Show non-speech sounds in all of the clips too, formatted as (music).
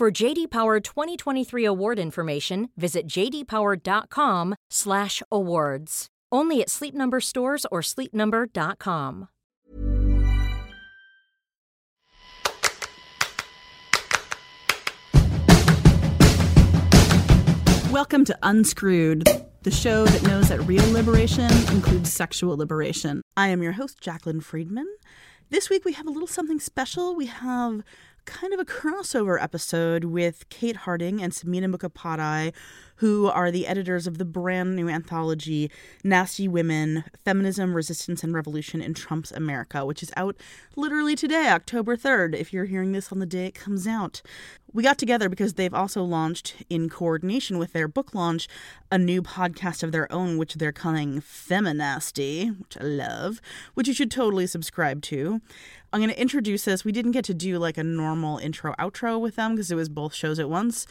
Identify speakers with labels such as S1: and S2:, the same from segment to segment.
S1: For JD Power 2023 award information, visit jdpower.com/awards. Only at Sleep Number stores or sleepnumber.com.
S2: Welcome to Unscrewed, the show that knows that real liberation includes sexual liberation. I am your host, Jaclyn Friedman. This week we have a little something special. We have kind of a crossover episode with Kate Harding and Samhita Mukhopadhyay, who are the editors of the brand new anthology Nasty Women Feminism, Resistance, and Revolution in Trump's America, which is out literally today, October 3rd, if you're hearing this on the day it comes out. We got together because they've also launched, in coordination with their book launch, a new podcast of their own, which they're calling Feminasty, which I love, which you should totally subscribe to. I'm going to introduce this. We didn't get to do like a normal intro outro with them because it was both shows at once.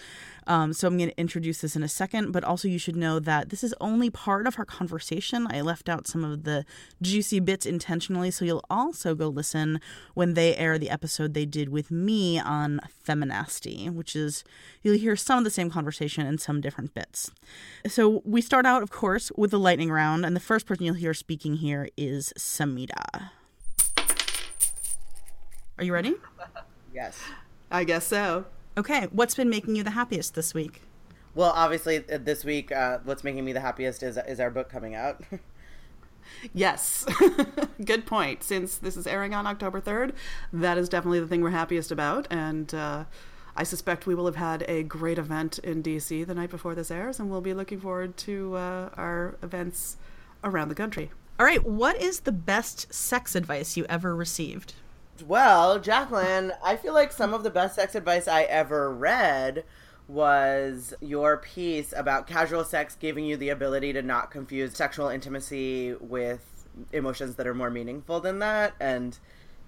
S2: Um, so I'm going to introduce this in a second, but also you should know that this is only part of our conversation. I left out some of the juicy bits intentionally, so you'll also go listen when they air the episode they did with me on Feminasty, which is you'll hear some of the same conversation and some different bits. So we start out, of course, with the lightning round, and the first person you'll hear speaking here is Samhita. Are you ready?
S3: Yes.
S4: I guess so.
S2: Okay, what's been making you the happiest this week?
S3: Well, obviously, uh, this week, uh, what's making me the happiest is is our book coming out. (laughs)
S4: Yes. (laughs) Good point. Since this is airing on October 3rd, that is definitely the thing we're happiest about. And uh, I suspect we will have had a great event in DC the night before this airs, and we'll be looking forward to uh, our events around the country.
S2: All right, what is the best sex advice you ever received?
S3: Well, Jaclyn, I feel like some of the best sex advice I ever read was your piece about casual sex giving you the ability to not confuse sexual intimacy with emotions that are more meaningful than that and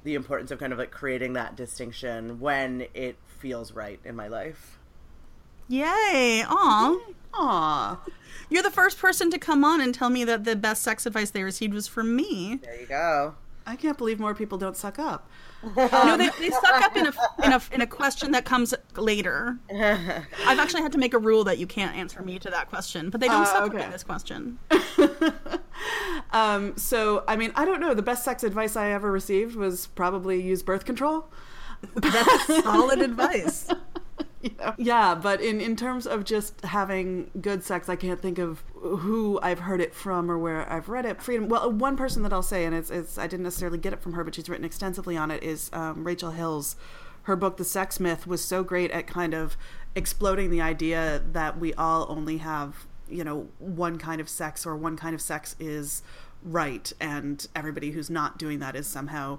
S3: the importance of kind of like creating that distinction when it feels right in my life.
S2: Yay! Aw.
S4: Aw.
S2: You're the first person to come on and tell me that the best sex advice they received was from me.
S3: There you go.
S4: I can't believe more people don't suck up. (laughs)
S2: no, they, they suck up in a, in, a, in a question that comes later. (laughs) I've actually had to make a rule that you can't answer me to that question, but they don't
S4: Uh,
S2: suck
S4: okay.
S2: up in this question. (laughs)
S4: Um, so, I mean, I don't know. The best sex advice I ever received was probably use birth control.
S2: That's solid advice. (laughs)
S4: you know? Yeah, but in, in terms of just having good sex, I can't think of who I've heard it from or where I've read it. Freedom. Well, one person that I'll say, and it's, it's I didn't necessarily get it from her, but she's written extensively on it, is um, Rachel Hills. Her book, The Sex Myth, was so great at kind of exploding the idea that we all only have, you know, one kind of sex or one kind of sex is right, and everybody who's not doing that is somehow,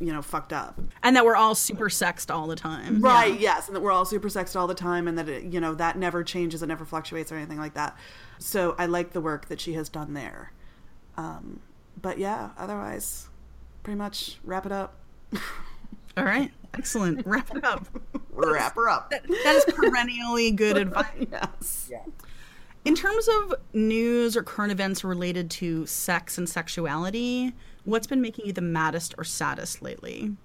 S4: you know, fucked up.
S2: And that we're all super sexed all the time.
S4: Right, yes, and that we're all super sexed all the time and that it, you know, that never changes, it never fluctuates or anything like that. So I like the work that she has done there. Um, but yeah, otherwise, pretty much wrap it up. (laughs)
S2: All right. Excellent. Wrap it up. (laughs)
S4: wrap her up.
S2: That is perennially good (laughs) advice.
S4: yes.
S3: Yeah.
S2: In terms of news or current events related to sex and sexuality, what's been making you the maddest or saddest lately?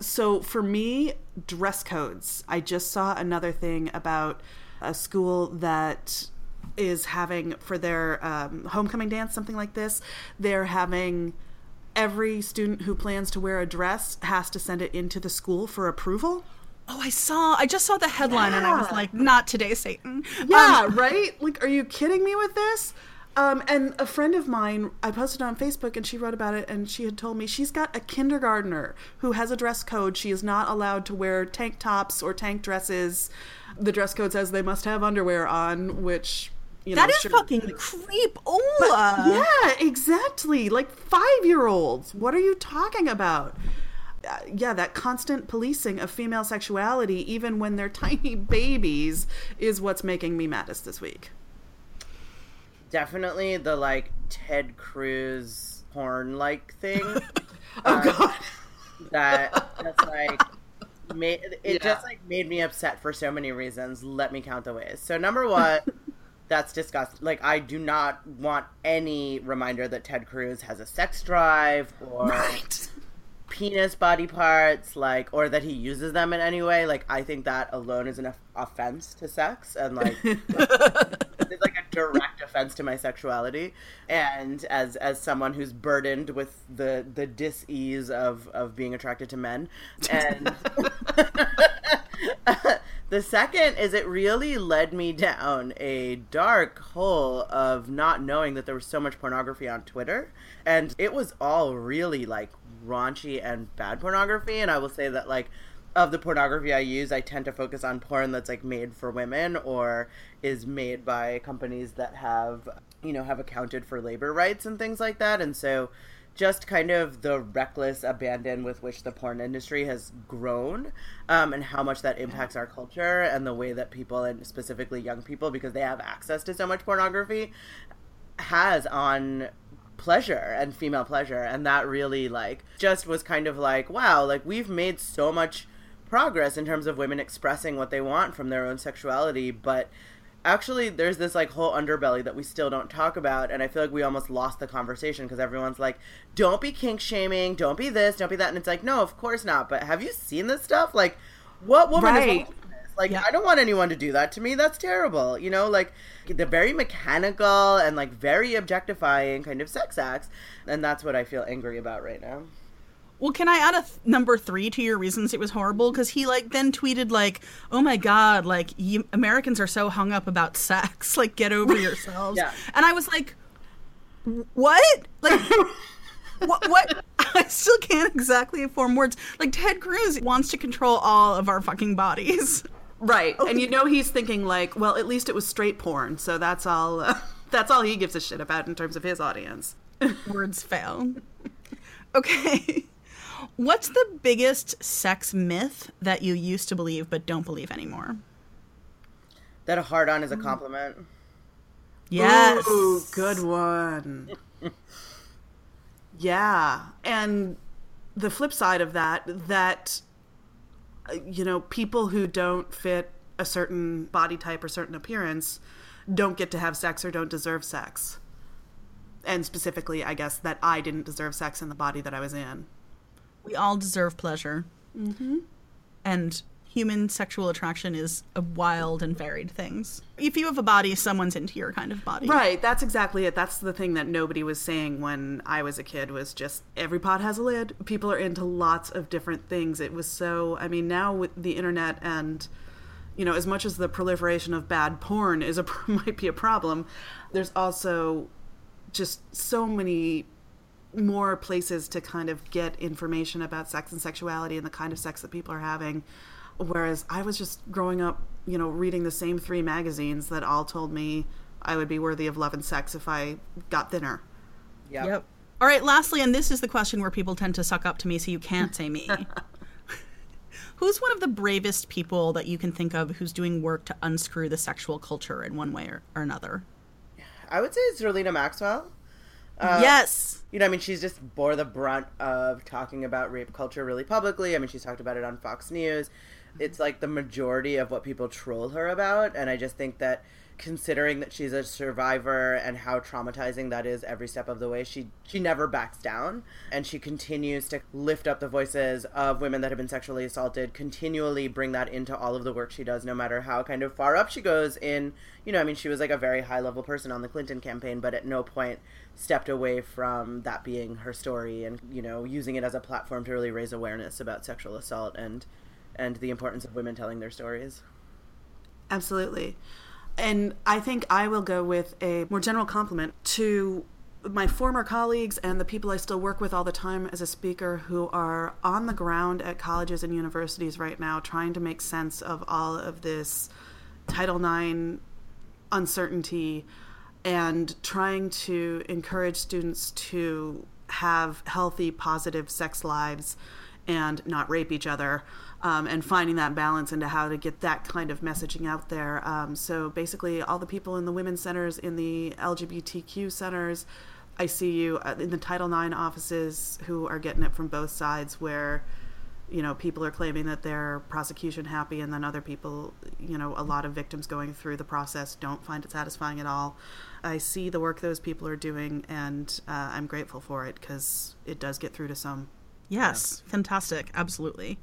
S4: So for me, dress codes. I just saw another thing about a school that is having for their um, homecoming dance, something like this. They're having every student who plans to wear a dress has to send it into the school for approval.
S2: Oh, I saw. I just saw the headline and I was like, "Not today, Satan."
S4: Yeah,
S2: Um,
S4: right? Like, are you kidding me with this? Um, and a friend of mine, I posted on Facebook and she wrote about it and she had told me she's got a kindergartner who has a dress code. She is not allowed to wear tank tops or tank dresses. The dress code says they must have underwear on, which, you know,
S2: that is
S4: sure-
S2: fucking creep. Ola.
S4: Yeah, exactly. Like five year olds. What are you talking about? Uh, yeah, that constant policing of female sexuality, even when they're (laughs) tiny babies, is what's making me maddest this week.
S3: Definitely the like Ted Cruz porn like thing. (laughs)
S4: Oh, um, God.
S3: that that's (laughs) like made it
S4: Yeah.
S3: just like made me upset for so many reasons. Let me count the ways. So number one, (laughs) that's disgusting. Like I do not want any reminder that Ted Cruz has a sex drive or
S2: Right.
S3: penis body parts, like or that he uses them in any way. Like I think that alone is an off- offense to sex and like it's like a direct offense to my sexuality. And as as someone who's burdened with the the dis-ease of of being attracted to men. And (laughs) the second is it really led me down a dark hole of not knowing that there was so much pornography on Twitter. And it was all really like raunchy and bad pornography. And I will say that like of the pornography I use, I tend to focus on porn that's like made for women or is made by companies that have, you know, have accounted for labor rights and things like that. And so just kind of the reckless abandon with which the porn industry has grown um, and how much that impacts our culture and the way that people, and specifically young people, because they have access to so much pornography, has on pleasure and female pleasure and that really like just was kind of like wow like we've made so much progress in terms of women expressing what they want from their own sexuality but actually there's this like whole underbelly that we still don't talk about and i feel like we almost lost the conversation because everyone's like don't be kink shaming don't be this don't be that and it's like no of course not but have you seen this stuff like what woman is
S4: Right.
S3: this? Like,
S2: Yeah.
S3: I don't want anyone to do that to me. That's terrible. You know, like the very mechanical and like very objectifying kind of sex acts. And that's what I feel angry about right now.
S2: Well, can I add a th- number three to your reasons it was horrible? Because he like then tweeted like, "Oh my god, like you, Americans are so hung up about sex. (laughs) Like, get over (laughs) yourselves."
S3: Yeah.
S2: And I was like, "What? Like, (laughs) what? What?" I still can't exactly form words. Like Ted Cruz wants to control all of our fucking bodies.
S4: Right. And you know he's thinking like, well, at least it was straight porn, so that's all uh, that's all he gives a shit about in terms of his audience.
S2: Words fail. Okay. What's the biggest sex myth that you used to believe but don't believe anymore?
S3: That a hard on is a compliment.
S2: Yes.
S4: Ooh, good one. (laughs) yeah. And the flip side of that, that, uh, you know, people who don't fit a certain body type or certain appearance don't get to have sex or don't deserve sex. And specifically, I guess, that I didn't deserve sex in the body that I was in.
S2: We all deserve pleasure. Mm-hmm. And human sexual attraction is a wild and varied things. If you have a body, someone's into your kind of body.
S4: Right, that's exactly it. That's the thing that nobody was saying when I was a kid was just every pot has a lid. People are into lots of different things. It was so I mean, now with the internet and you know, as much as the proliferation of bad porn is a (laughs) might be a problem, there's also just so many more places to kind of get information about sex and sexuality and the kind of sex that people are having. Whereas I was just growing up, you know, reading the same three magazines that all told me I would be worthy of love and sex if I got thinner.
S3: Yeah.
S2: Yep. All right, lastly, and this is the question where people tend to suck up to me, so you can't say me. (laughs) Who's one of the bravest people that you can think of who's doing work to unscrew the sexual culture in one way or, or another?
S3: I would say it's Zerlina Maxwell. Uh,
S2: yes.
S3: You know, I mean, she's just bore the brunt of talking about rape culture really publicly. I mean, she's talked about it on Fox News. It's like the majority of what people troll her about. And I just think that considering that she's a survivor and how traumatizing that is every step of the way, she she never backs down and she continues to lift up the voices of women that have been sexually assaulted, continually bring that into all of the work she does, no matter how kind of far up she goes in you know, I mean she was like a very high level person on the Clinton campaign, but at no point stepped away from that being her story and, you know, using it as a platform to really raise awareness about sexual assault and and the importance of women telling their stories.
S4: Absolutely. And I think I will go with a more general compliment to my former colleagues and the people I still work with all the time as a speaker who are on the ground at colleges and universities right now trying to make sense of all of this Title IX uncertainty and trying to encourage students to have healthy, positive sex lives and not rape each other. Um, and finding that balance into how to get that kind of messaging out there. Um, so basically, all the people in the women's centers, in the LGBTQ centers, I see you uh, in the Title IX offices who are getting it from both sides, where you know people are claiming that they're prosecution happy, and then other people, you know, a lot of victims going through the process don't find it satisfying at all. I see the work those people are doing, and uh, I'm grateful for it because it does get through to some.
S2: Yes, fantastic. Absolutely.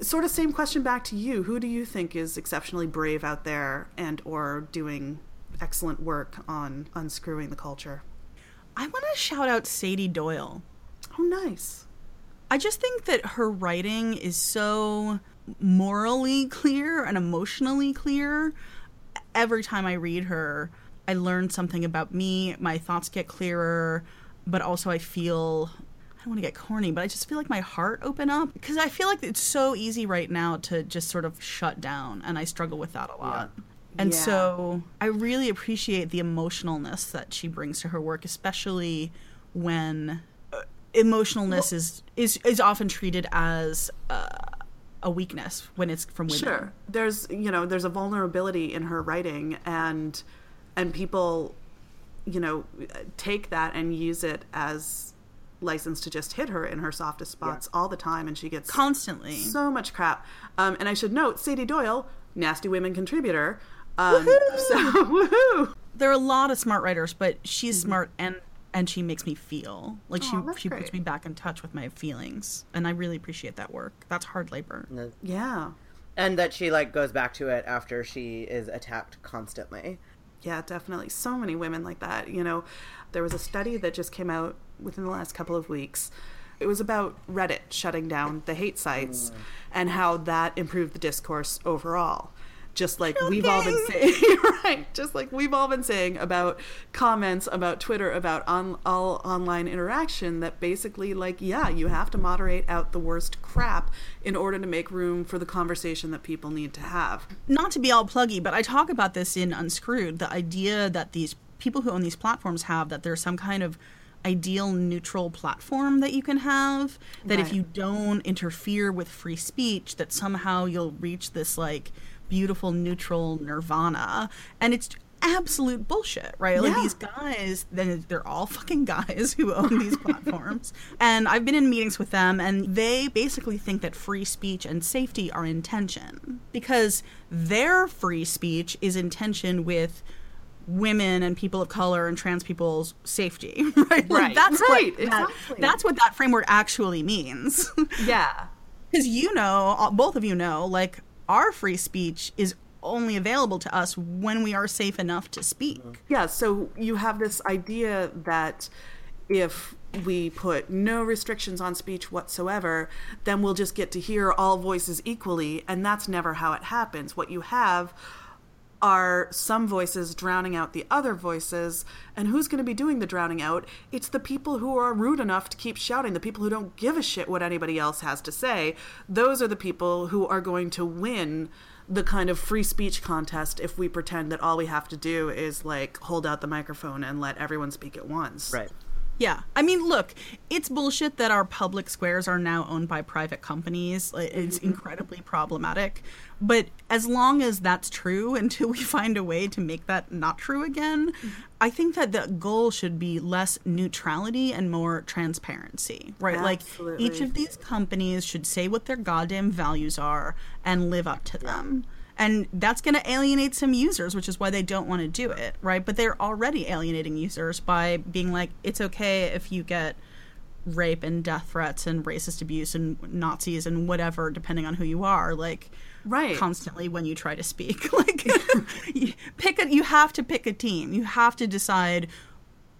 S4: Sort of same question back to you. Who do you think is exceptionally brave out there and or doing excellent work on unscrewing the culture?
S2: I want to shout out Sady Doyle.
S4: Oh, nice.
S2: I just think that her writing is so morally clear and emotionally clear. Every time I read her, I learn something about me, my thoughts get clearer, but also I feel I don't want to get corny, but I just feel like my heart open up because I feel like it's so easy right now to just sort of shut down and I struggle with that a lot. Yeah. And
S4: yeah.
S2: so I really appreciate the emotionalness that she brings to her work, especially when uh, emotionalness well, is, is is often treated as uh, a weakness when it's from women.
S4: Sure, there's you know there's a vulnerability in her writing, and and people, you know, take that and use it as license to just hit her in her softest spots yeah. all the time, and she gets
S2: constantly
S4: so much crap. Um, and I should note, Sady Doyle, nasty women contributor. Um,
S2: woohoo!
S4: So (laughs) woohoo!
S2: There are a lot of smart writers, but she's mm-hmm. smart and and she makes me feel like
S4: oh,
S2: she she
S4: great.
S2: puts me back in touch with my feelings, and I really appreciate that work. That's hard labor.
S4: Yeah,
S3: and that she like goes back to it after she is attacked constantly.
S4: Yeah, definitely. So many women like that. You know, there was a study that just came out within the last couple of weeks. It was about Reddit shutting down the hate sites mm. and how that improved the discourse overall just like okay. we've all been saying (laughs) right just like we've all been saying about comments about twitter about on, all online interaction that basically like yeah you have to moderate out the worst crap in order to make room for the conversation that people need to have
S2: not to be all pluggy but i talk about this in unscrewed the idea that these people who own these platforms have that there's some kind of ideal neutral platform that you can have that right. if you don't interfere with free speech that somehow you'll reach this like beautiful neutral nirvana and it's absolute bullshit, right? Like these guys, then they're all fucking guys who own these platforms. (laughs) And I've been in meetings with them and they basically think that free speech and safety are in tension because their free speech is in tension with women and people of color and trans people's safety, (laughs) right?
S4: Right.
S2: that's
S4: right.
S2: What exactly. that, that's what that framework actually means. (laughs)
S4: yeah.
S2: Because you know, both of you know, like our free speech is only available to us when we are safe enough to speak.
S4: Yeah, so you have this idea that if we put no restrictions on speech whatsoever, then we'll just get to hear all voices equally, and that's never how it happens. What you have are some voices drowning out the other voices. And who's going to be doing the drowning out? It's the people who are rude enough to keep shouting, the people who don't give a shit what anybody else has to say. Those are the people who are going to win the kind of free speech contest if we pretend that all we have to do is like hold out the microphone and let everyone speak at once.
S3: Right.
S2: Yeah. I mean, look, it's bullshit that our public squares are now owned by private companies. It's mm-hmm. incredibly problematic. But as long as that's true (laughs) until we find a way to make that not true again, mm-hmm. I think that the goal should be less neutrality and more transparency, right?
S4: Absolutely.
S2: Like each of these companies should say what their goddamn values are and live up to them and that's going to alienate some users which is why they don't want to do it right? But they're already alienating users by being like it's okay if you get rape and death threats and racist abuse and nazis and whatever depending on who you are like
S4: right.
S2: constantly when you try to speak. (laughs) Like pick a you have to pick a team. You have to decide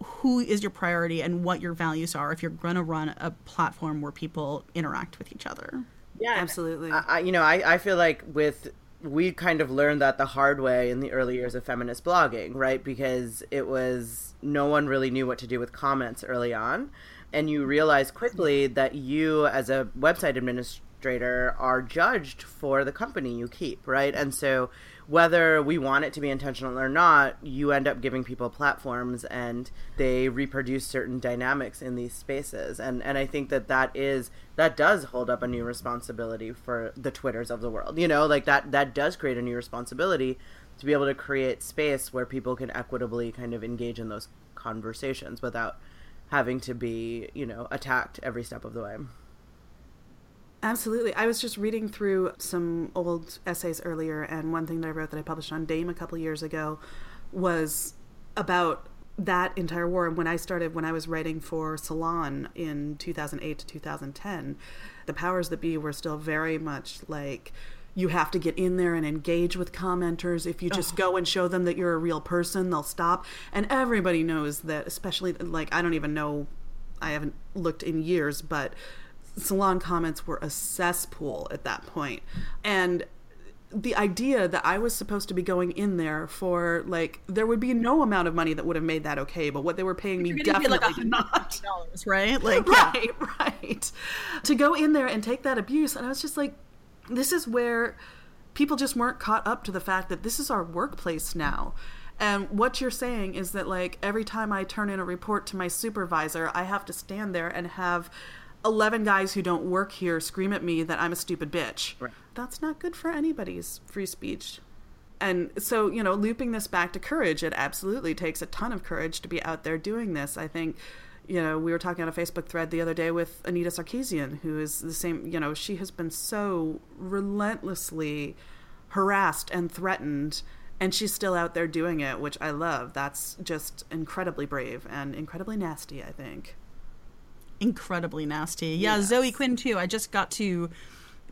S2: who is your priority and what your values are if you're going to run a platform where people interact with each other.
S4: Yeah, absolutely.
S3: I, you know, I, I feel like with we kind of learned that the hard way in the early years of feminist blogging, right? Because it was no one really knew what to do with comments early on. And you realize quickly that you, as a website administrator, are judged for the company you keep, right? And so whether we want it to be intentional or not, you end up giving people platforms and they reproduce certain dynamics in these spaces. And and I think that that is that does hold up a new responsibility for the Twitters of the world. You know, like that that does create a new responsibility to be able to create space where people can equitably kind of engage in those conversations without having to be, you know, attacked every step of the way.
S4: Absolutely. I was just reading through some old essays earlier, and one thing that I wrote that I published on Dame a couple years ago was about that entire war. And when I started, when I was writing for Salon in 2008 to 2010, the powers that be were still very much like, you have to get in there and engage with commenters. If you just oh. go and show them that you're a real person, they'll stop. And everybody knows that, especially like, I don't even know, I haven't looked in years, but salon comments were a cesspool at that point. And the idea that I was supposed to be going in there for like there would be no amount of money that would have made that okay, but what they were paying me definitely like not.
S2: Dollars, right? (laughs) Like
S4: right, yeah. right. To go in there and take that abuse, and I was just like, this is where people just weren't caught up to the fact that this is our workplace now. And what you're saying is that like every time I turn in a report to my supervisor, I have to stand there and have 11 guys who don't work here scream at me that I'm a stupid bitch. Right. That's not good for anybody's free speech. And so, you know, looping this back to courage, it absolutely takes a ton of courage to be out there doing this. I think, you know, we were talking on a Facebook thread the other day with Anita Sarkeesian, who is the same, you know, she has been so relentlessly harassed and threatened and she's still out there doing it, which I love. That's just incredibly brave and incredibly nasty, I think
S2: incredibly nasty. Yeah, yes. Zoe Quinn too. I just got to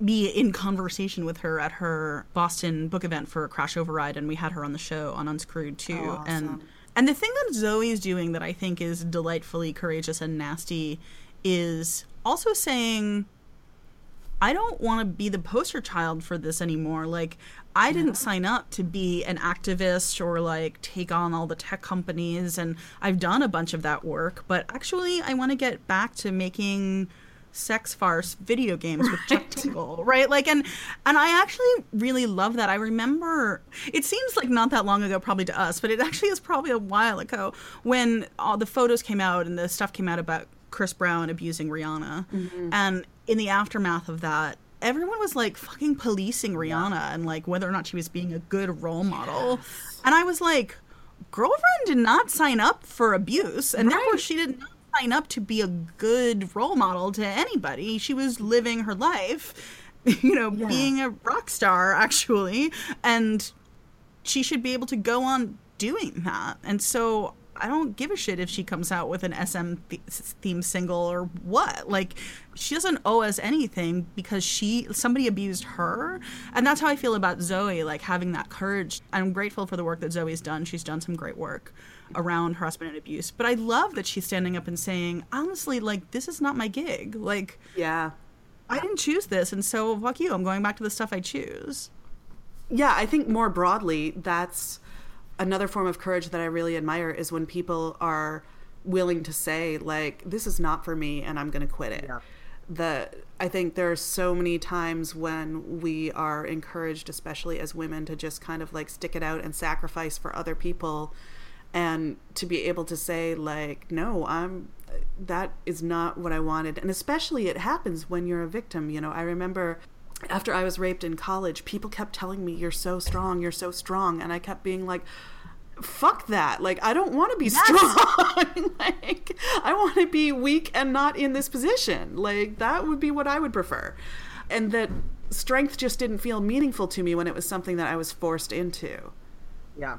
S2: be in conversation with her at her Boston book event for Crash Override, and we had her on the show on Unscrewed too. Oh, awesome. And and the thing that Zoe is doing that I think is delightfully courageous and nasty is also saying, I don't want to be the poster child for this anymore. Like, I didn't sign up to be an activist or like take on all the tech companies, and I've done a bunch of that work, but actually, I want to get back to making sex farce video games with Chuck Tingle, right? Like, and and I actually really love that. I remember it seems like not that long ago, probably to us, but it actually is probably a while ago when all the photos came out and the stuff came out about Chris Brown abusing Rihanna, mm-hmm. and in the aftermath of that, everyone was like fucking policing Rihanna yeah. and like whether or not she was being a good role model. Yes. And I was like, girlfriend did not sign up for abuse, and right. therefore she did not sign up to be a good role model to anybody. She was living her life, (laughs) you know, yeah. being a rock star actually, and she should be able to go on doing that. And so I don't give a shit if she comes out with an SM th- theme single or what. Like, she doesn't owe us anything because she somebody abused her, and that's how I feel about Zoe. Like having that courage. I'm grateful for the work that Zoe's done. She's done some great work around harassment and abuse. But I love that she's standing up and saying, honestly, like this is not my gig. Like,
S4: yeah,
S2: I didn't choose this, and so fuck you. I'm going back to the stuff I choose.
S4: Yeah, I think more broadly, that's another form of courage that I really admire is when people are willing to say like this is not for me and I'm going to quit it. Yeah. The I think there are so many times when we are encouraged especially as women to just kind of like stick it out and sacrifice for other people and to be able to say like no, I'm that is not what I wanted. And especially it happens when you're a victim, you know. I remember after I was raped in college, people kept telling me, You're so strong, you're so strong. And I kept being like, Fuck that. Like, I don't want to be yes. strong. (laughs) like, I want to be weak and not in this position. Like, that would be what I would prefer. And that strength just didn't feel meaningful to me when it was something that I was forced into.
S3: Yeah.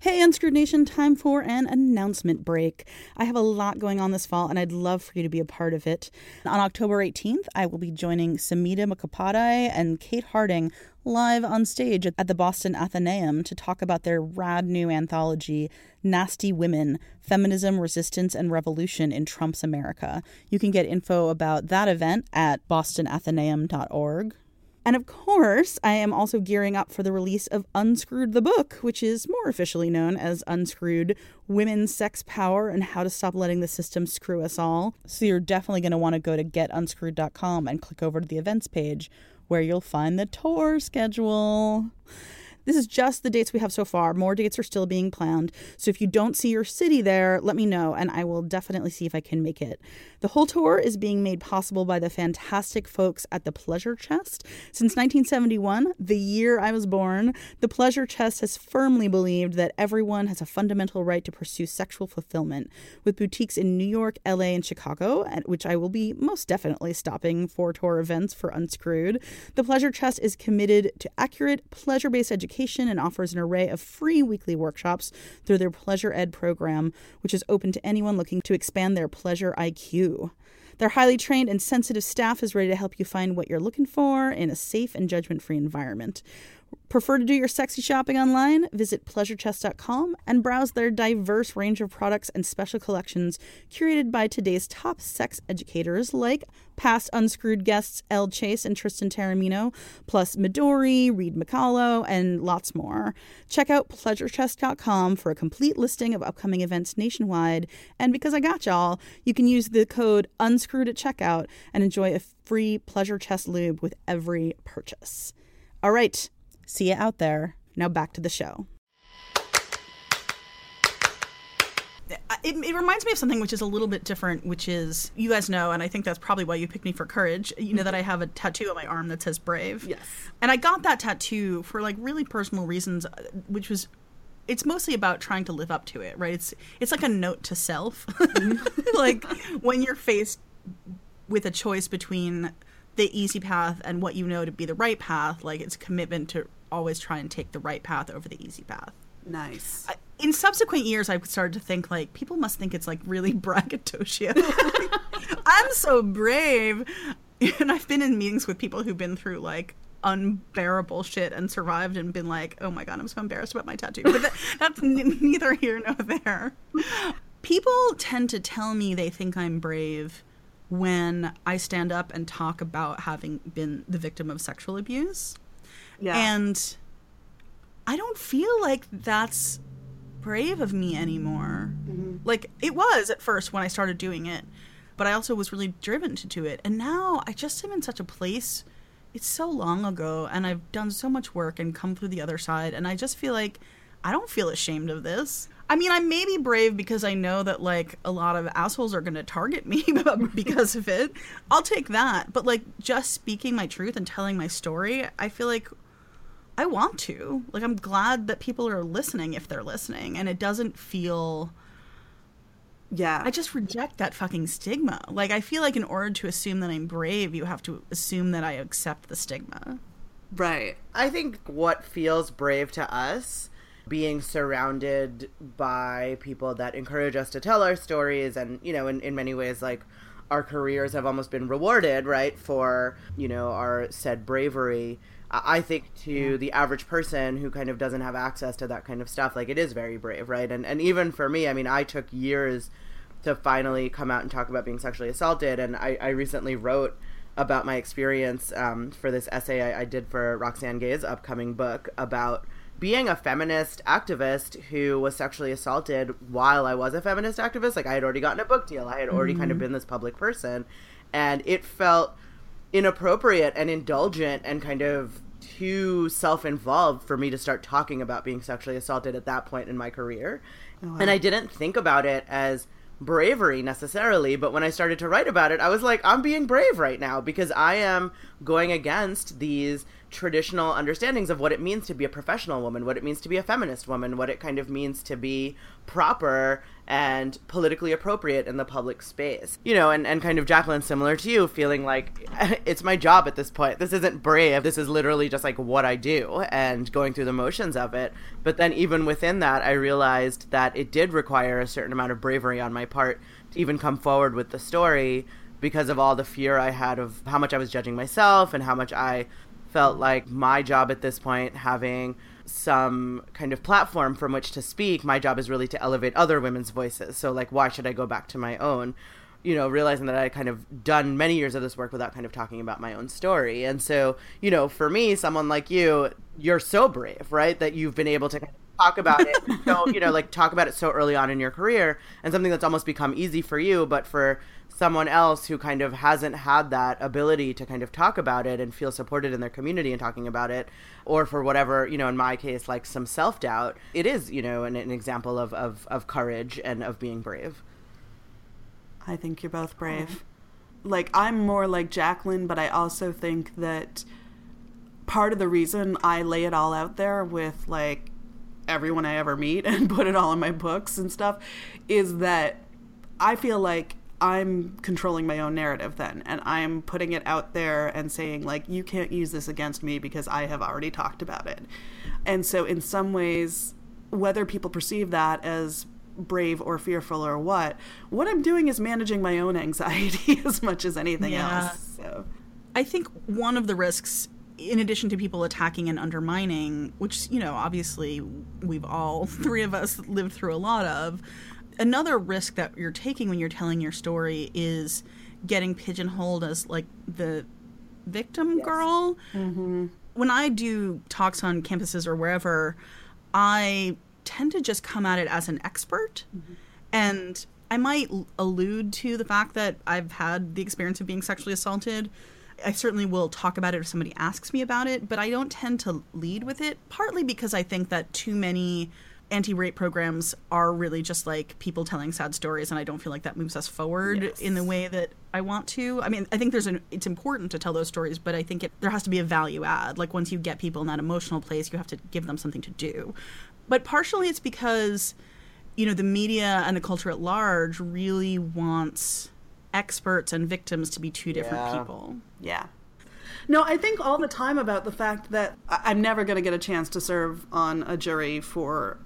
S2: Hey, Unscrewed Nation, time for an announcement break. I have a lot going on this fall, and I'd love for you to be a part of it. On October 18th, I will be joining Samhita Mukhopadhyay and Kate Harding live on stage at the Boston Athenaeum to talk about their rad new anthology, Nasty Women Feminism, Resistance, and Revolution in Trump's America. You can get info about that event at bostonathenaeum.org. And of course, I am also gearing up for the release of Unscrewed the Book, which is more officially known as Unscrewed Women's Sex Power and How to Stop Letting the System Screw Us All. So you're definitely going to want to go to getunscrewed.com and click over to the events page where you'll find the tour schedule. This is just the dates we have so far. More dates are still being planned. So if you don't see your city there, let me know and I will definitely see if I can make it. The whole tour is being made possible by the fantastic folks at the Pleasure Chest. Since 1971, the year I was born, the Pleasure Chest has firmly believed that everyone has a fundamental right to pursue sexual fulfillment, with boutiques in New York, LA, and Chicago, at which I will be most definitely stopping for tour events for Unscrewed. The Pleasure Chest is committed to accurate, pleasure based education and offers an array of free weekly workshops through their Pleasure Ed program, which is open to anyone looking to expand their pleasure IQ. Their highly trained and sensitive staff is ready to help you find what you're looking for in a safe and judgment free environment. Prefer to do your sexy shopping online? Visit pleasurechest.com and browse their diverse range of products and special collections curated by today's top sex educators like past unscrewed guests Elle Chase and Tristan Taormino, plus Midori, Reid Mihalko, and lots more. Check out pleasurechest.com for a complete listing of upcoming events nationwide. And because I got y'all, you can use the code unscrewed at checkout and enjoy a free Pleasure Chest lube with every purchase. All right. See you out there. Now back to the show. It, it, reminds me of something which is a little bit different, which is you guys know, and I think that's probably why you picked me for courage. You know that I have a tattoo on my arm that says brave.
S4: Yes.
S2: And I got that tattoo for like really personal reasons, uh, which was it's mostly about trying to live up to it, right? It's it's like a note to self. (laughs) like when you're faced with a choice between the easy path and what you know to be the right path, like it's commitment to always try and take the right path over the easy path.
S4: Nice.
S2: I, in subsequent years, I've started to think like people must think it's like really (laughs) braggadocio. (laughs) I'm so brave, (laughs) and I've been in meetings with people who've been through like unbearable shit and survived and been like, oh my god, I'm so embarrassed about my tattoo. But that, that's n- neither here nor there. People tend to tell me they think I'm brave when I stand up and talk about having been the victim of sexual abuse.
S4: Yeah.
S2: And I don't feel like that's brave of me anymore. Mm-hmm. Like it was at first when I started doing it, but I also was really driven to do it. And now I just am in such a place. It's so long ago, and I've done so much work and come through the other side, and I just feel like I don't feel ashamed of this. I mean, I may be brave because I know that like a lot of assholes are going to target me (laughs) because of it. I'll take that. But like just speaking my truth and telling my story, I feel like I want to. Like I'm glad that people are listening if they're listening and it doesn't feel
S4: yeah.
S2: I just reject that fucking stigma. Like I feel like in order to assume that I'm brave, you have to assume that I accept the stigma.
S4: right.
S3: I think what feels brave to us being surrounded by people that encourage us to tell our stories and, you know, in, in many ways, like, our careers have almost been rewarded, right, for, you know, our said bravery. I think to the average person who kind of doesn't have access to that kind of stuff, like it is very brave, right? And and even for me, I mean, I took years to finally come out and talk about being sexually assaulted, and I, I recently wrote about my experience um, for this essay I, I did for Roxane Gay's upcoming book about being a feminist activist who was sexually assaulted while I was a feminist activist, like I had already gotten a book deal, I had already mm-hmm. kind of mm-hmm. been this public person, and it felt inappropriate and indulgent and kind of too self-involved for me to start talking about being sexually assaulted at that point in my career. Oh, wow. And I didn't think about it as bravery necessarily, but when I started to write about it, I was like, I'm being brave right now because I am going against these traditional understandings of what it means to be a professional woman, what it means to be a feminist woman, what it kind of means to be proper and politically appropriate in the public space. You know, and, and kind of Jaclyn, similar to you, feeling like (laughs) it's my job at this point. This isn't brave. This is literally just like what I do and going through the motions of it. But then even within that, I realized that it did require a certain amount of bravery on my part to even come forward with the story because of all the fear I had of how much I was judging myself and how much I felt like my job at this point, having some kind of platform from which to speak, my job is really to elevate other women's voices. So, like, why should I go back to my own? You know, realizing that I kind of done many years of this work without kind of talking about my own story. And so, you know, for me, someone like you, you're so brave, right? That you've been able to (laughs) talk about it. so, you know, like talk about it so early on in your career and something that's almost become easy for you, but for someone else who kind of hasn't had that ability to kind of talk about it and feel supported in their community and talking about it or for whatever you know in my case like some self-doubt it is you know an, an example of, of, of courage and of being brave.
S4: I think you're both uh-huh. brave. Like i'm more like jaclyn but i also think that part of the reason i lay it all out there with like everyone i ever meet (laughs) and put it all in my books and stuff is that i feel like I'm controlling my own narrative then, and I'm putting it out there and saying, like, you can't use this against me because I have already talked about it. And so, in some ways, whether people perceive that as brave or fearful or what, what I'm doing is managing my own (laughs) anxiety as much as anything yeah. else. So.
S2: I think one of the risks in addition to people attacking and undermining, which, you know, obviously we've all (laughs) three of us lived through a lot of, another risk that you're taking when you're telling your story is getting pigeonholed as like the victim yes. girl. Mm-hmm. When I do talks on campuses or wherever, I tend to just come at it as an expert. Mm-hmm. And I might allude to the fact that I've had the experience of being sexually assaulted. I certainly will talk about it if somebody asks me about it, but I don't tend to lead with it, partly because I think that too many anti-rape programs are really just like people telling sad stories and i don't feel like that moves us forward yes. in the way that i want to. I mean i think there's an it's important to tell those stories but i think it, there has to be a value add. Like once you get people in that emotional place you have to give them something to do. But partially it's because you know the media and the culture at large really wants experts and victims to be two different
S4: yeah.
S2: people.
S4: Yeah. No, I think all the time about the fact that I'm never going to get a chance to serve on a jury for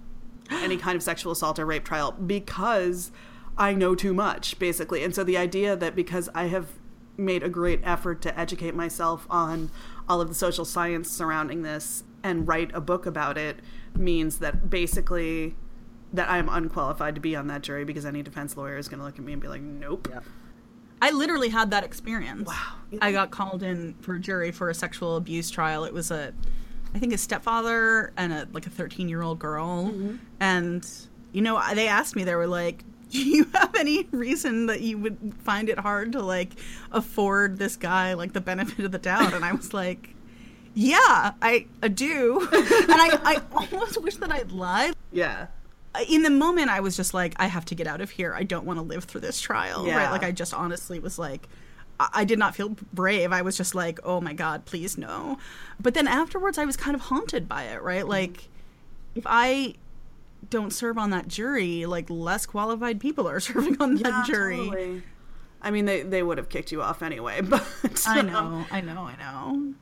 S4: any kind of sexual assault or rape trial because I know too much, basically. And so the idea that because I have made a great effort to educate myself on all of the social science surrounding this and write a book about it means that basically that I'm unqualified to be on that jury because any defense lawyer is going to look at me and be like, nope. Yeah.
S2: I literally had that experience.
S4: Wow.
S2: I got called in for a jury for a sexual abuse trial. It was a I think a stepfather and a like a 13 year old girl, mm-hmm. and you know they asked me they were like, (laughs) do you have any reason that you would find it hard to like afford this guy like the benefit of the doubt? And I was like. Yeah, I, I do. and I, I almost wish that I'd lied.
S4: Yeah
S2: in the moment i was just like i have to get out of here i don't want to live through this trial yeah. right like i just honestly was like I did not feel brave. I was just like, oh my God, please no. But then afterwards, I was kind of haunted by it, right? Mm-hmm. Like, if I don't serve on that jury, like less qualified people are (laughs) serving on that yeah, jury. Totally.
S4: I mean, they, they would have kicked you off anyway, (laughs) but.
S2: I um, know, I know, I know.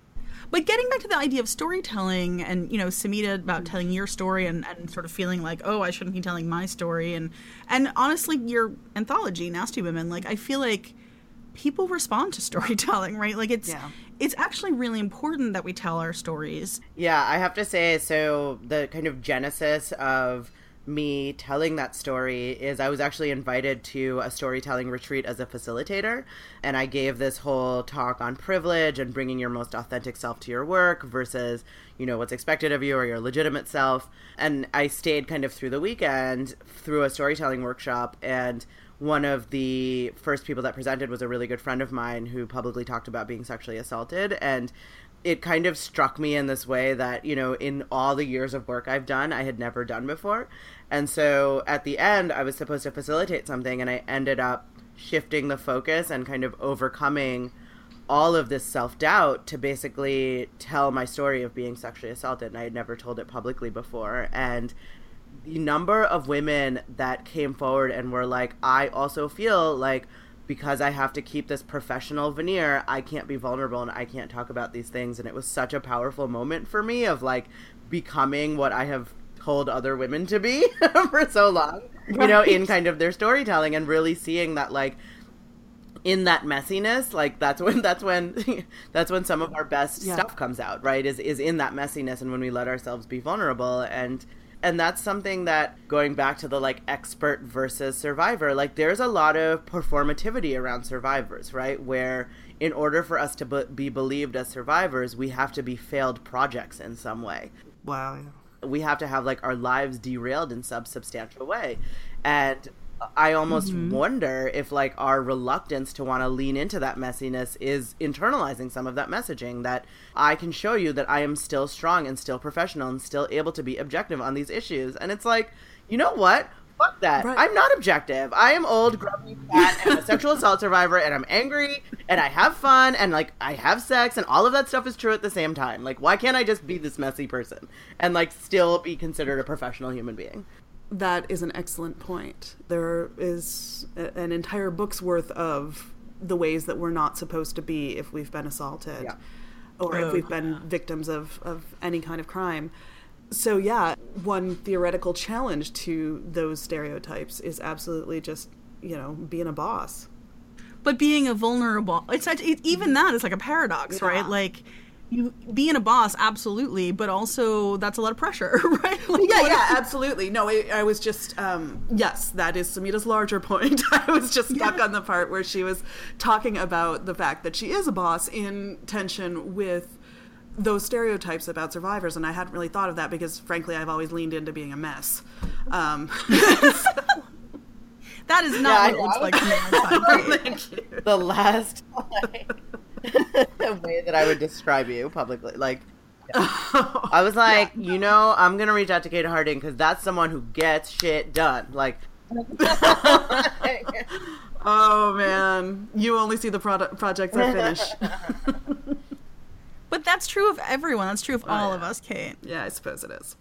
S2: But getting back to the idea of storytelling and, you know, Samhita about mm. telling your story and, and sort of feeling like, oh, I shouldn't be telling my story. And, and honestly, your anthology, Nasty Women, like, I feel like people respond to (laughs) storytelling, right? Like, it's,
S4: Yeah.
S2: it's actually really important that we tell our stories.
S3: Yeah, I have to say, so the kind of genesis of me telling that story is I was actually invited to a storytelling retreat as a facilitator. And I gave this whole talk on privilege and bringing your most authentic self to your work versus, you know, what's expected of you or your legitimate self. And I stayed kind of through the weekend through a storytelling workshop. And one of the first people that presented was a really good friend of mine who publicly talked about being sexually assaulted. And it kind of struck me in this way that you know in all the years of work I've done I had never done before. And so at the end I was supposed to facilitate something and I ended up shifting the focus and kind of overcoming all of this self-doubt to basically tell my story of being sexually assaulted. And I had never told it publicly before. And the number of women that came forward and were like I also feel like because I have to keep this professional veneer, I can't be vulnerable and I can't talk about these things. And it was such a powerful moment for me of like becoming what I have told other women to be (laughs) for so long, you know, in kind of their storytelling and really seeing that like in that messiness like that's when that's when (laughs) that's when some of our best
S4: Yeah.
S3: stuff comes out right is is in that messiness and when we let ourselves be vulnerable and and that's something that going back to the like expert versus survivor like there's a lot of performativity around survivors right? Where in order for us to be, be believed as survivors we have to be failed projects in some way.
S4: Wow.
S3: we have to have like our lives derailed in some substantial way. And i almost mm-hmm. wonder if like our reluctance to want to lean into that messiness is internalizing some of that messaging that i can show you that i am still strong and still professional and still able to be objective on these issues and it's like you know what Fuck that.
S4: Right.
S3: I'm not objective. I am old, grumpy, fat, and a sexual assault survivor, and I'm angry, and I have fun, and like I have sex, and all of that stuff is true at the same time. Like, why can't I just be this messy person and like still be considered a professional human being?
S4: That is an excellent point. There is a- an entire book's worth of the ways that we're not supposed to be if we've been assaulted
S3: Yeah.
S4: or if
S2: Oh,
S4: we've been victims of, of any kind of crime. So, yeah, one theoretical challenge to those stereotypes is absolutely just, you know, being a boss.
S2: But being a vulnerable, it's such, it, even that is like a paradox, right? Like, you being a boss, absolutely, but also that's a lot of pressure, (laughs) right? Like,
S4: Yeah,
S2: what-
S4: yeah, absolutely. No, I, I was just, um, yes, that is Samhita's larger (laughs) point. I was just stuck
S2: Yeah.
S4: on the part where she was talking about the fact that she is a boss in tension with those stereotypes about survivors. And I hadn't really thought of that because, frankly, I've always leaned into being a mess. Um, (laughs)
S2: That is not
S3: I
S2: what it looks like to me outside.
S4: Thank (laughs) you.
S3: The way that I would describe you publicly, like. (laughs) I was like, you know, I'm gonna reach out to Kate Harding because that's someone who gets shit done. Like, (laughs)
S4: Oh, man. You only see the product, projects I finish.
S2: But that's true of everyone. That's true of oh, all of us, Kate.
S4: yeah, I suppose it is.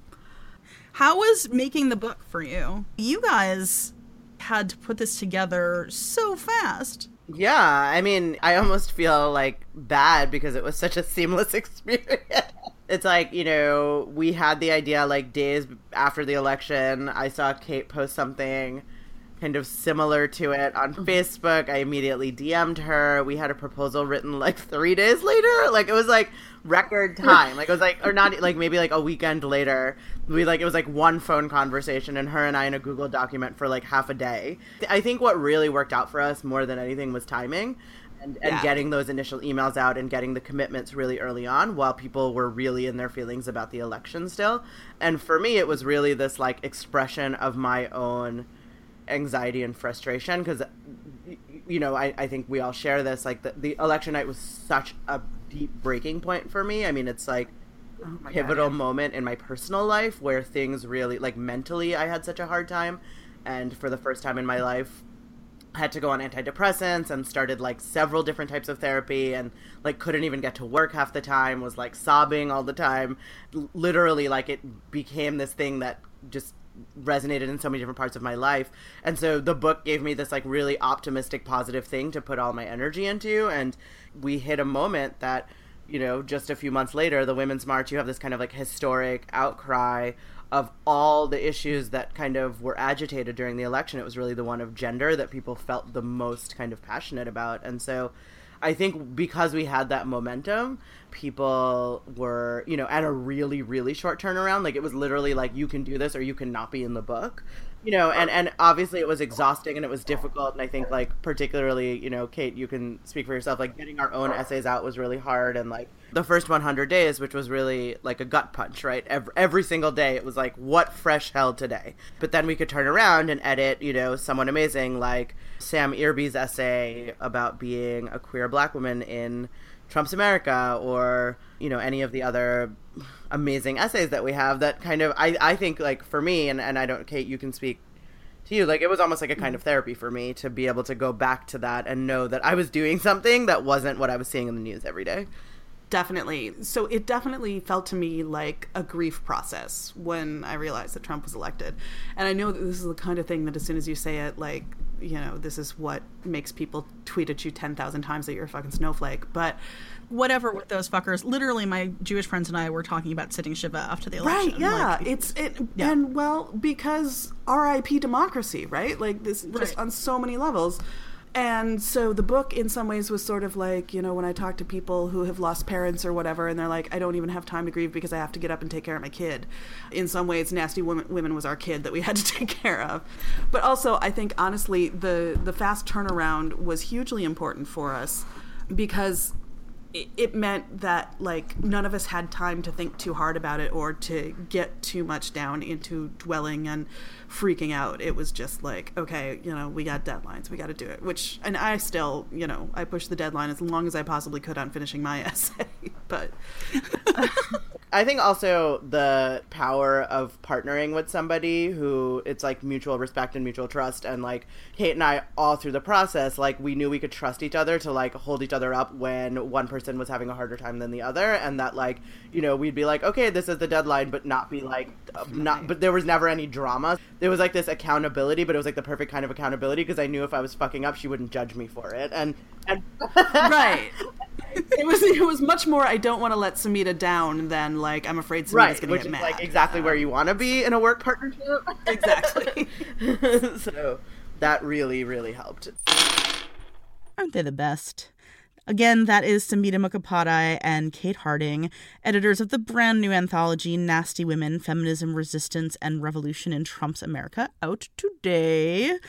S2: How was making the book for you? You guys had to put this together so fast.
S3: Yeah, I mean, I almost feel like bad because it was such a seamless (laughs) experience. It's like, you know, we had the idea like days after the election. I saw Kate post something kind of similar to it on mm-hmm. Facebook. I immediately DM'd her. We had a proposal written like three days later. Like, it was like record time. Like, it was like, or not, like maybe like a weekend later. We like, it was like one phone conversation and her and I in a Google document for like half a day. I think what really worked out for us more than anything was timing and, and
S4: Yeah.
S3: getting those initial emails out and getting the commitments really early on while people were really in their feelings about the election still. And for me, it was really this like expression of my own anxiety and frustration because, you know, I, I think we all share this. Like the, the election night was such a deep breaking point for me. I mean, it's like
S4: oh God,
S3: pivotal
S4: yeah.
S3: moment in my personal life where things really like mentally I had such a hard time and for the first time in my life had to go on antidepressants and started like several different types of therapy and like couldn't even get to work half the time was like sobbing all the time L- literally like it became this thing that just resonated in so many different parts of my life and so the book gave me this like really optimistic positive thing to put all my energy into and we hit a moment that you know, just a few months later, the Women's March, you have this kind of like historic outcry of all the issues that kind of were agitated during the election. It was really the one of gender that people felt the most kind of passionate about. And so I think because we had that momentum, people were, you know, at a really, really short turnaround. Like it was literally like, you can do this or you cannot be in the book you know and uh, and obviously it was exhausting and it was difficult. And i think like particularly you know kate you can speak for yourself like getting our own essays out was really hard. And like the first 100 days which was really like a gut punch right? Every, every single day it was like what fresh hell today? But then we could turn around and edit you know someone amazing like sam irby's essay about being a queer black woman in trump's america or you know any of the other amazing essays that we have that kind of I, I think like for me and, and I don't Kate you can speak to you like it was almost like a kind of mm-hmm. therapy for me to be able to go back to that and know that I was doing (laughs) something that wasn't what I was seeing in the news every day.
S4: Definitely. So it definitely felt to me like a grief process when I realized that Trump was elected. And I know that this is the kind of thing that as soon as you say it, like, you know, this is what makes people tweet at you 10,000 times that you're a fucking snowflake. But
S2: whatever with those fuckers. Literally, my Jewish friends and I were talking about sitting Shiva after the election.
S4: Right? Yeah.
S2: Like,
S4: it's it, yeah. and well, because R.I.P. democracy, right? Like this,
S2: Right.
S4: just on so many levels. And so the book, in some ways, was sort of like you know when I talk to people who have lost parents or whatever, and they're like, I don't even have time to grieve because I have to get up and take care of my kid. In some ways, Nasty Women, Women was our kid that we (laughs) had to take care of. But also, I think honestly, the the fast turnaround was hugely important for us because it, meant that like none of us had time to think too hard about it or to get too much down into dwelling and freaking out. It was just like okay you know we got deadlines. We got to do it. Which and i still you know i pushed the deadline as long as i possibly could on finishing my (laughs) essay but (laughs)
S3: I think also the power of partnering with somebody who it's like mutual respect and mutual trust and like Kate and I all through the process like we knew we could trust each other to like hold each other up when one person was having a harder time than the other and that like you know we'd be like okay this is the deadline but not be like uh, not but there was never any drama. There was like this accountability but it was like the perfect kind of accountability because I knew if I was fucking up she wouldn't judge me for it and and
S4: right. (laughs) It was it was much more i don't want to let samhita down than like i'm afraid samhita's
S3: right
S4: gonna
S3: which
S4: get
S3: is
S4: mad.
S3: like exactly where you um, want to be in a work partnership. (laughs)
S4: Exactly. (laughs) (laughs)
S3: So that really really helped.
S2: Aren't they the best? Again, that is Samhita Mukhopadhyay and Kate Harding, editors of the brand new anthology Nasty Women Feminism, Resistance, and Revolution in Trump's America, out today.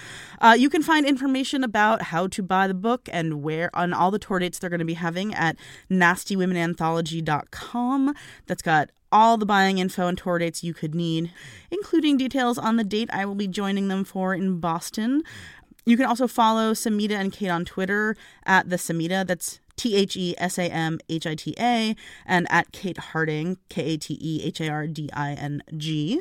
S2: Uh, you can find information about how to buy the book and where on all the tour dates they're going to be having at nastywomenanthology.com. That's got all the buying info and tour dates you could need, including details on the date I will be joining them for in Boston. You can also follow Samhita and Kate on Twitter at the Samhita. That's T H E S A M H I T A, and at Kate Harding, K A T E H A R D I N G.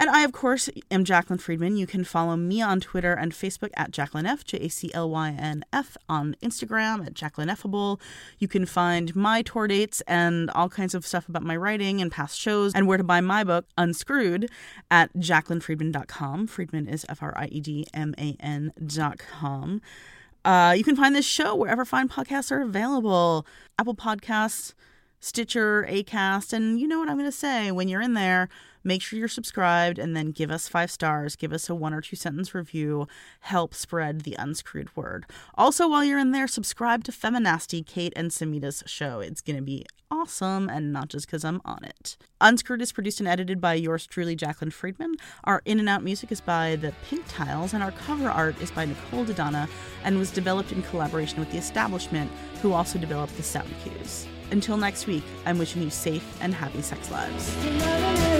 S2: And I, of course, am Jaclyn Friedman. You can follow me on Twitter and Facebook at Jaclyn F, J A C L Y N F, on Instagram at Jaclyn Effable. You can find my tour dates and all kinds of stuff about my writing and past shows and where to buy my book, Unscrewed, at jaclynfriedman.com. Friedman is F R I E D M A N dot com. Uh, you can find this show wherever fine podcasts are available Apple Podcasts, Stitcher, Acast, and you know what I'm going to say. When you're in there, make sure you're subscribed and then give us five stars, give us a one or two sentence review, help spread the unscrewed word. Also, while you're in there, subscribe to Feminasty, Kate and Samhita's show. It's going to be awesome, and not just because I'm on it. Unscrewed is produced and edited by yours truly, Jaclyn Friedman. Our in and out music is by the Pink Tiles, and our cover art is by Nicole Dodonna and was developed in collaboration with The Establishment, who also developed the sound cues. Until next week, I'm wishing you safe and happy sex lives.